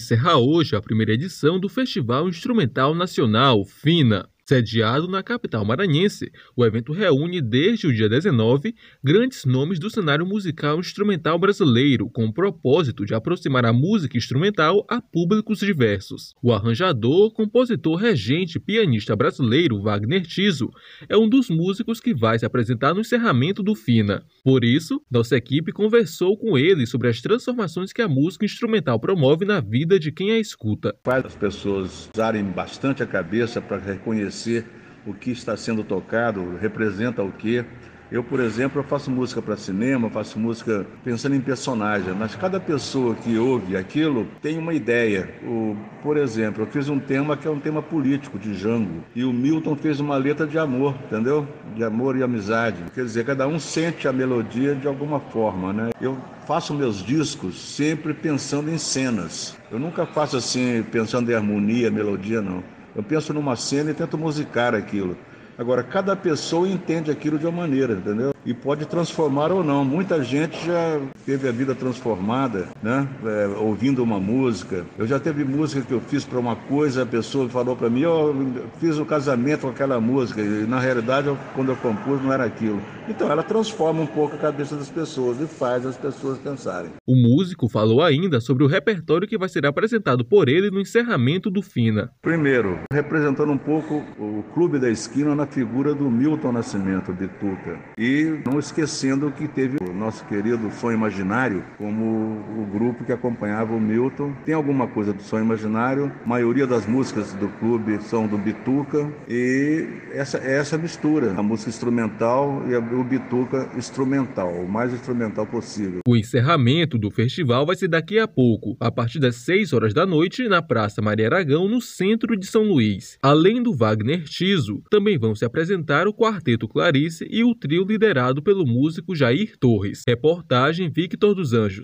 encerra hoje a primeira edição do Festival Instrumental Nacional, FINA. Sediado na capital maranhense, o evento reúne desde o dia 19 grandes nomes do cenário musical instrumental brasileiro, com o propósito de aproximar a música instrumental a públicos diversos. O arranjador, compositor, regente e pianista brasileiro Wagner Tiso é um dos músicos que vai se apresentar no encerramento do FINA. Por isso, nossa equipe conversou com ele sobre as transformações que a música instrumental promove na vida de quem a escuta. Faz as pessoas usarem bastante a cabeça para reconhecer reconhecer o que está sendo tocado, representa o que. Eu, por exemplo, eu faço música para cinema, faço música pensando em personagem, mas cada pessoa que ouve aquilo tem uma ideia. O, por exemplo, eu fiz um tema que é um tema político, de Jango, e o Milton fez uma letra de amor, entendeu? De amor e amizade. Quer dizer, cada um sente a melodia de alguma forma, né? Eu faço meus discos sempre pensando em cenas. Eu nunca faço assim, pensando em harmonia, melodia, não. Eu penso numa cena e tento musicar aquilo. Agora, cada pessoa entende aquilo de uma maneira, entendeu? E pode transformar ou não. Muita gente já teve a vida transformada, né? É, ouvindo uma música. Eu já teve música que eu fiz para uma coisa, a pessoa falou para mim, eu fiz o um casamento com aquela música. E na realidade, eu, quando eu compus, não era aquilo. Então, ela transforma um pouco a cabeça das pessoas e faz as pessoas pensarem. O músico falou ainda sobre o repertório que vai ser apresentado por ele no encerramento do FINA. Primeiro, representando um pouco o Clube da Esquina na figura do Milton Nascimento de Tuca. E não esquecendo que teve nosso querido Sonho Imaginário como o grupo que acompanhava o Milton. Tem alguma coisa do Sonho Imaginário, a maioria das músicas do clube são do Bituca e essa, essa mistura, a música instrumental e o Bituca instrumental, o mais instrumental possível. O encerramento do festival vai ser daqui a pouco, a partir das 6 horas da noite, na Praça Maria Aragão, no centro de São Luís. Além do Wagner Tiso, também vão se apresentar o Quarteto Clarice e o trio liderado pelo músico Jair Torres. Reportagem Victor dos Anjos.